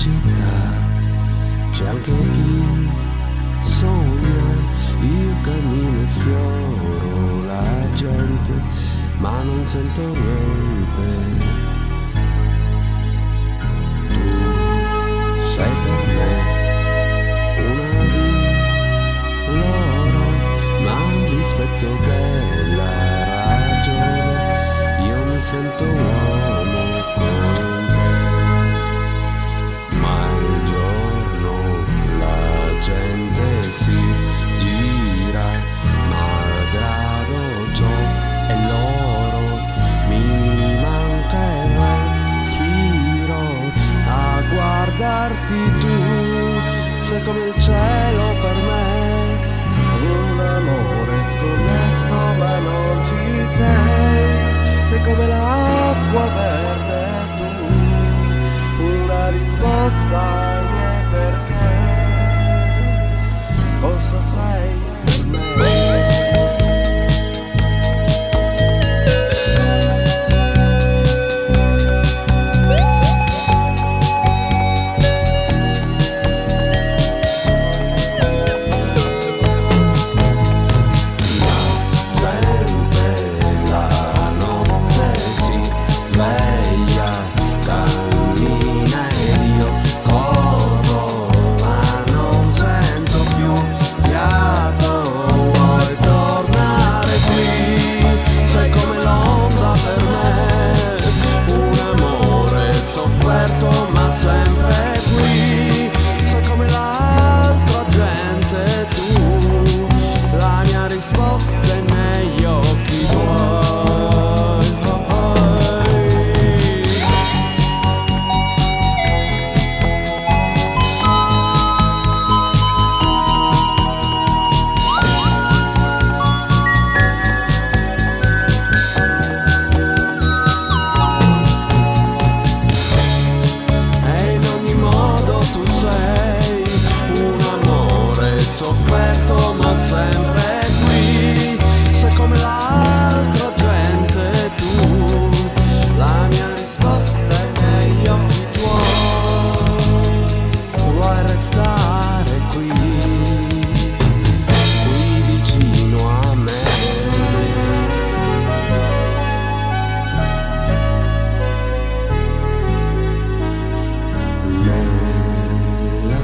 città c'è anche chi sogna, io cammino e sfioro la gente, ma non sento niente. Tu sei per me una di loro, ma a dispetto della ragione, io mi sento uomo guardarti tu, sei come il cielo per me, un amore sconnesso ma non ci sei, sei come l'acqua verde tu. Una risposta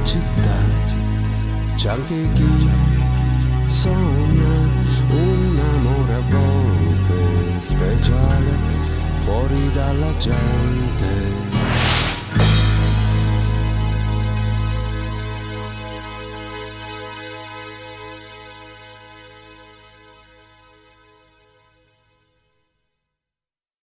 città. C'è anche chi sogna un amore a volte speciale fuori dalla gente